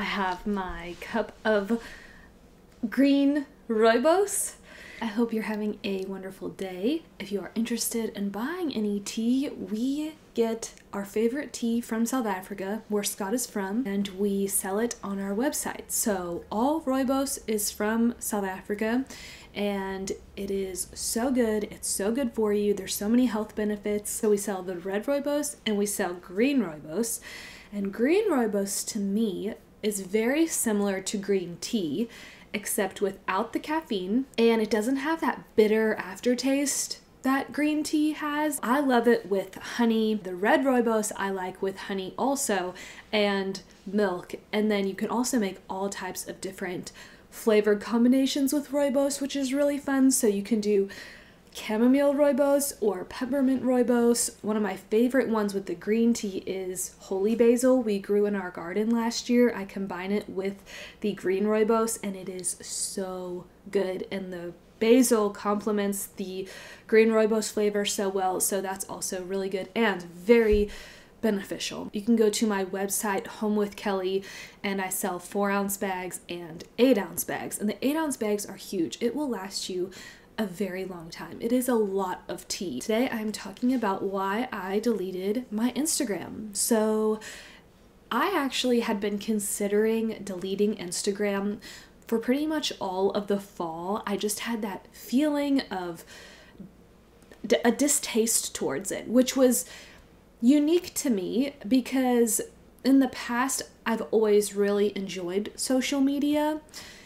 I have my cup of green rooibos. I hope you're having a wonderful day. If you are interested in buying any tea, we get our favorite tea from South Africa, where Scott is from, and we sell it on our website. So, all rooibos is from South Africa, and it is so good. It's so good for you. There's so many health benefits. So, we sell the red rooibos and we sell green rooibos. And green rooibos to me is very similar to green tea except without the caffeine, and it doesn't have that bitter aftertaste that green tea has. I love it with honey. The red rooibos I like with honey also, and milk. And then you can also make all types of different flavored combinations with rooibos, which is really fun. So you can do chamomile rooibos or peppermint rooibos. One of my favorite ones with the green tea is holy basil. We grew in our garden last year. I combine it with the green rooibos and it is so good and the basil complements the green rooibos flavor so well. So that's also really good and very beneficial. You can go to my website, Home with Kelli, and I sell four ounce bags and eight ounce bags. And the eight ounce bags are huge. It will last you a very long time. It is a lot of tea. Today I'm talking about why I deleted my Instagram. So, I actually had been considering deleting Instagram for pretty much all of the fall. I just had that feeling of a distaste towards it, which was unique to me because in the past I've always really enjoyed social media.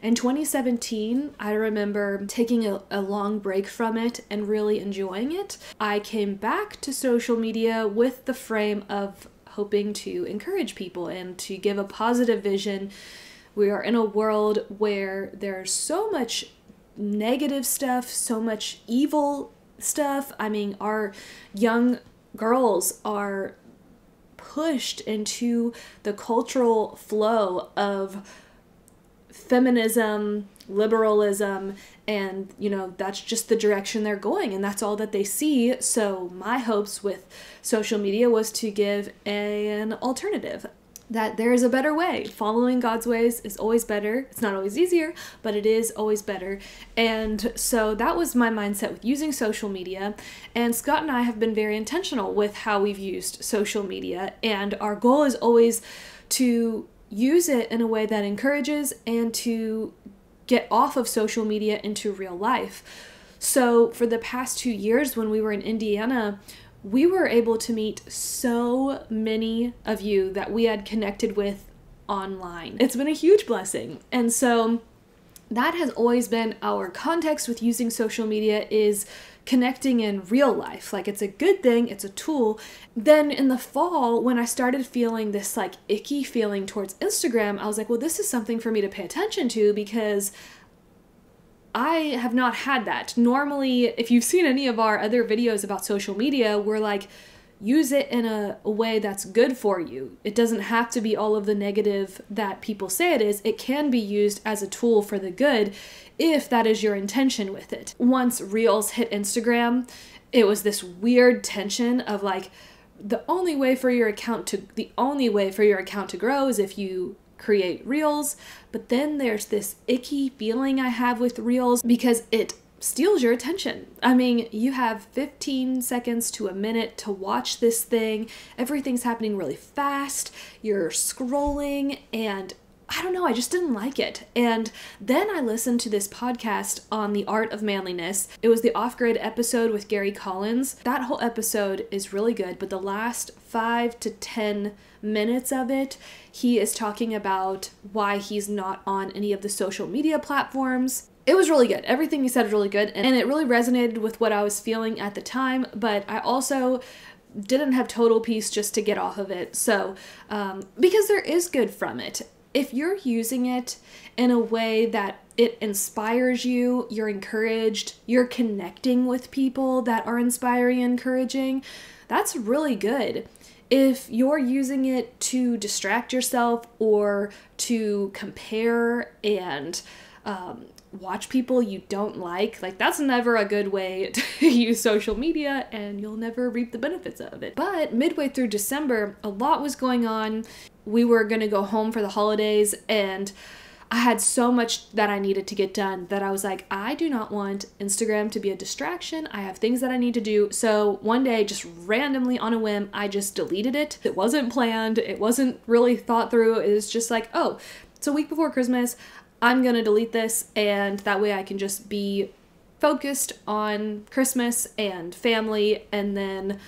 In 2017, I remember taking a, a, long break from it and really enjoying it. I came back to social media with the frame of hoping to encourage people and to give a positive vision. We are in a world where there's so much negative stuff, so much evil stuff. I mean, our young girls are pushed into the cultural flow of feminism, liberalism, and you know, that's just the direction they're going, and that's all that they see. So, my hopes with social media was to give an alternative. That there is a better way. Following God's ways is always better. It's not always easier, but it is always better. And so that was my mindset with using social media. And Scott and I have been very intentional with how we've used social media. And our goal is always to use it in a way that encourages and to get off of social media into real life. So, for the past two years, when we were in Indiana, we were able to meet so many of you that we had connected with online. It's been a huge blessing. And so, that has always been our context with using social media is connecting in real life. Like it's a good thing, it's a tool. Then in the fall, when I started feeling this like icky feeling towards Instagram, I was like, well, this is something for me to pay attention to because I have not had that. Normally, if you've seen any of our other videos about social media, we're like, use it in a, a, way that's good for you. It doesn't have to be all of the negative that people say it is. It can be used as a tool for the good if that is your intention with it. Once Reels hit Instagram, it was this weird tension of like the only way for your account to the only way for your account to grow is if you create Reels, but then there's this icky feeling I have with Reels because it steals your attention. I mean, you have 15 seconds to a minute to watch this thing. Everything's happening really fast. You're scrolling and I don't know, I just didn't like it. And then I listened to this podcast on the art of manliness. It was the off grid episode with Gary Collins. That whole episode is really good, but the last five to 10 minutes of it, he is talking about why he's not on any of the social media platforms it was really good. Everything he said was really good, and it really resonated with what I was feeling at the time. But I also didn't have total peace just to get off of it. So, um, because there is good from it. If you're using it in a way that it inspires you, you're encouraged, you're connecting with people that are inspiring and encouraging, that's really good. If you're using it to distract yourself or to compare and um, watch people you don't like, like that's never a good way to use social media and you'll never reap the benefits of it. But midway through December, a lot was going on we were going to go home for the holidays and I had so much that I needed to get done that I was like, I do not want Instagram to be a distraction. I have things that I need to do. So one day, just randomly on a whim, I just deleted it. It wasn't planned, it wasn't really thought through. It was just like, oh, it's a week before Christmas. I'm gonna delete this, and that way I can just be focused on Christmas and family, and then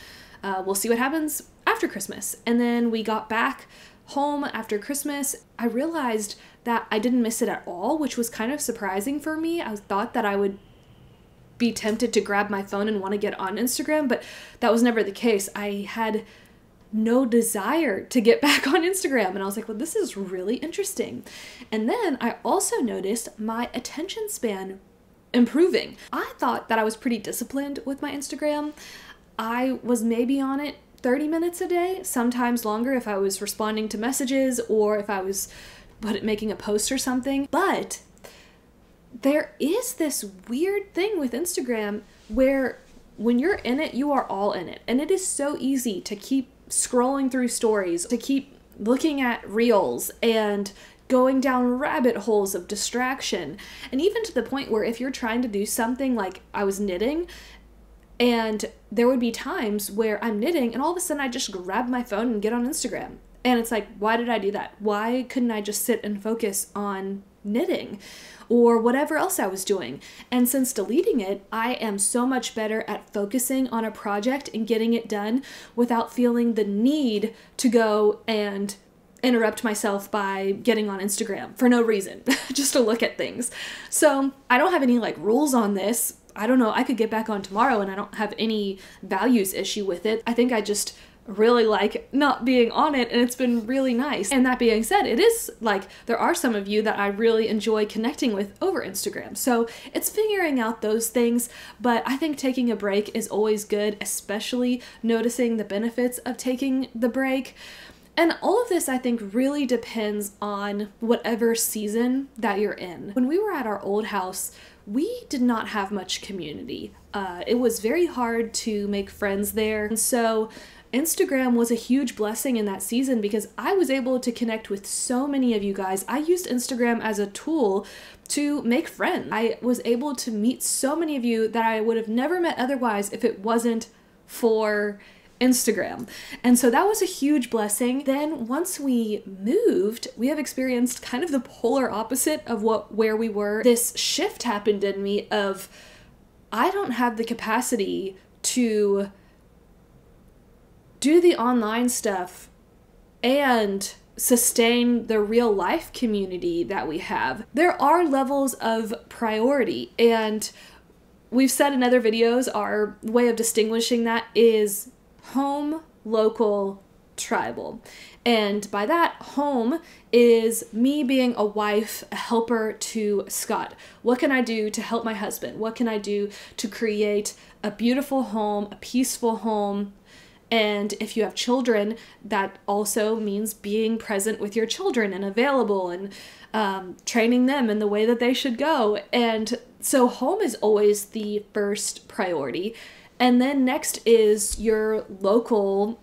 uh, we'll see what happens after Christmas. And then we got back home after Christmas. I realized that I didn't miss it at all, which was kind of surprising for me. I thought that I would be tempted to grab my phone and want to get on Instagram, but that was never the case. I had no desire to get back on Instagram. And I was like, well, this is really interesting. And then I also noticed my attention span improving. I thought that I was pretty disciplined with my Instagram. I was maybe on it 30 minutes a day, sometimes longer if I was responding to messages or if I was but making a post or something. But there is this weird thing with Instagram where when you're in it, you are all in it. And it is so easy to keep scrolling through stories, to keep looking at reels and going down rabbit holes of distraction. And even to the point where if you're trying to do something like I was knitting, and there would be times where I'm knitting and all of a sudden I just grab my phone and get on Instagram. And it's like, why did I do that? Why couldn't I just sit and focus on knitting or whatever else I was doing? And since deleting it, I am so much better at focusing on a project and getting it done without feeling the need to go and interrupt myself by getting on Instagram for no reason, just to look at things. So I don't have any like rules on this. I don't know. I could get back on tomorrow and I don't have any values issue with it. I think I just really like not being on it and it's been really nice. And that being said, it is like there are some of you that I really enjoy connecting with over Instagram. So it's figuring out those things, but I think taking a break is always good, especially noticing the benefits of taking the break. And all of this, I think, really depends on whatever season that you're in. When we were at our old house, we did not have much community. Uh, it was very hard to make friends there. And so Instagram was a huge blessing in that season because I was able to connect with so many of you guys. I used Instagram as a tool to make friends. I was able to meet so many of you that I would have never met otherwise if it wasn't for Instagram. And so that was a huge blessing. Then once we moved, we have experienced kind of the polar opposite of what where we were. This shift happened in me of I don't have the capacity to do the online stuff and sustain the real life community that we have. There are levels of priority, and we've said in other videos our way of distinguishing that is home, local, tribal. And by that, home is me being a wife, a helper to Scott. What can I do to help my husband? What can I do to create a beautiful home, a peaceful home, and if you have children, that also means being present with your children and available and um, training them in the way that they should go. And so, home is always the first priority. And then next is your local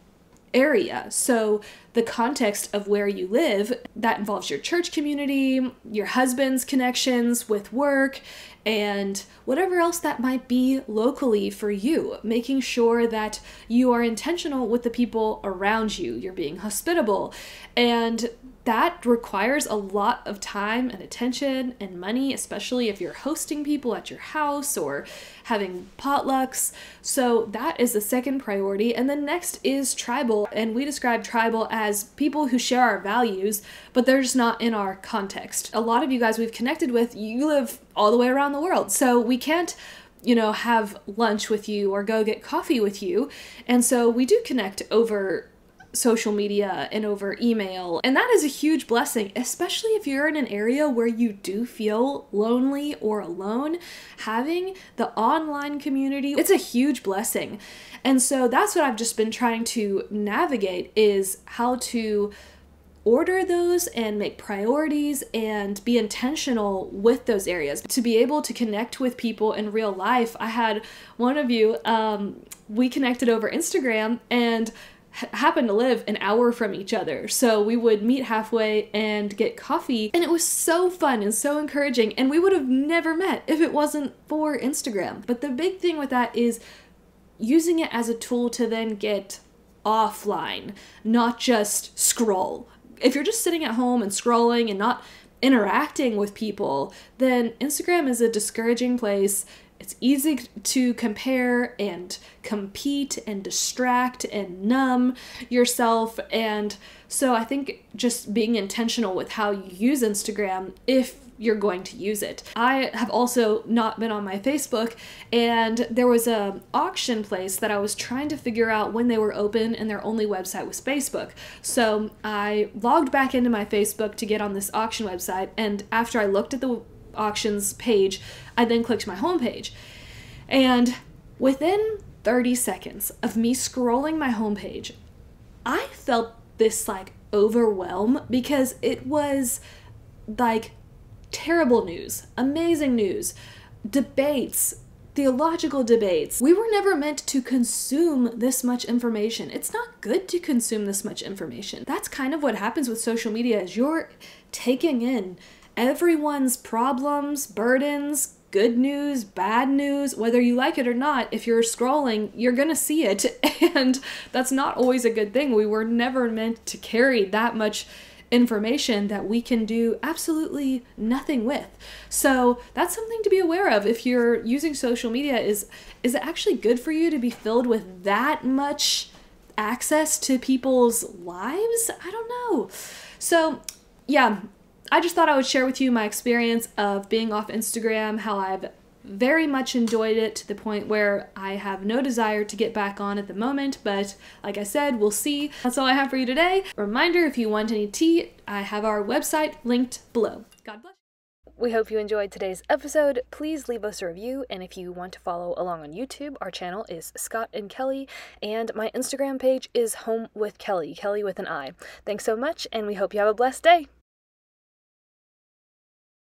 area. So, the context of where you live, that involves your church community, your husband's connections with work, and whatever else that might be locally for you, making sure that you are intentional with the people around you, you're being hospitable, and that requires a lot of time and attention and money, especially if you're hosting people at your house or having potlucks. So, that is the second priority. And then next is tribal. And we describe tribal as people who share our values, but they're just not in our context. A lot of you guys we've connected with, you live all the way around the world. So, we can't you know, have lunch with you or go get coffee with you. And so we do connect over social media and over email. And that is a huge blessing, especially if you're in an area where you do feel lonely or alone. Having the online community, it's a huge blessing. And so that's what I've just been trying to navigate is how to order those and make priorities and be intentional with those areas to be able to connect with people in real life i had one of you um, we connected over instagram and happened to live an hour from each other. So we would meet halfway and get coffee. And it was so fun and so encouraging. And we would have never met if it wasn't for Instagram. But the big thing with that is using it as a tool to then get offline, not just scroll. If you're just sitting at home and scrolling and not interacting with people, then Instagram is a discouraging place it's easy to compare and compete and distract and numb yourself. And so I think just being intentional with how you use Instagram if you're going to use it. I have also not been on my Facebook and there was a auction place that I was trying to figure out when they were open and their only website was Facebook. So I logged back into my Facebook to get on this auction website and after I looked at the auctions page, I then clicked my home page. And within 30 seconds of me scrolling my homepage, I felt this like overwhelm because it was like terrible news, amazing news, debates, theological debates. We were never meant to consume this much information. It's not good to consume this much information. That's kind of what happens with social media is you're taking in everyone's problems, burdens, good news, bad news, whether you like it or not, if you're scrolling, you're gonna see it. And that's not always a good thing. We were never meant to carry that much information that we can do absolutely nothing with. So that's something to be aware of if you're using social media is is it actually good for you to be filled with that much access to people's lives? I don't know. So, yeah, I just thought I would share with you my experience of being off Instagram, how I've very much enjoyed it to the point where I have no desire to get back on at the moment, but like I said, we'll see. That's all I have for you today. Reminder if you want any tea, I have our website linked below. God bless. We hope you enjoyed today's episode. Please leave us a review, and if you want to follow along on YouTube, our channel is Scott and Kelli, and my Instagram page is Home with Kelli, Kelli with an I. Thanks so much, and we hope you have a blessed day.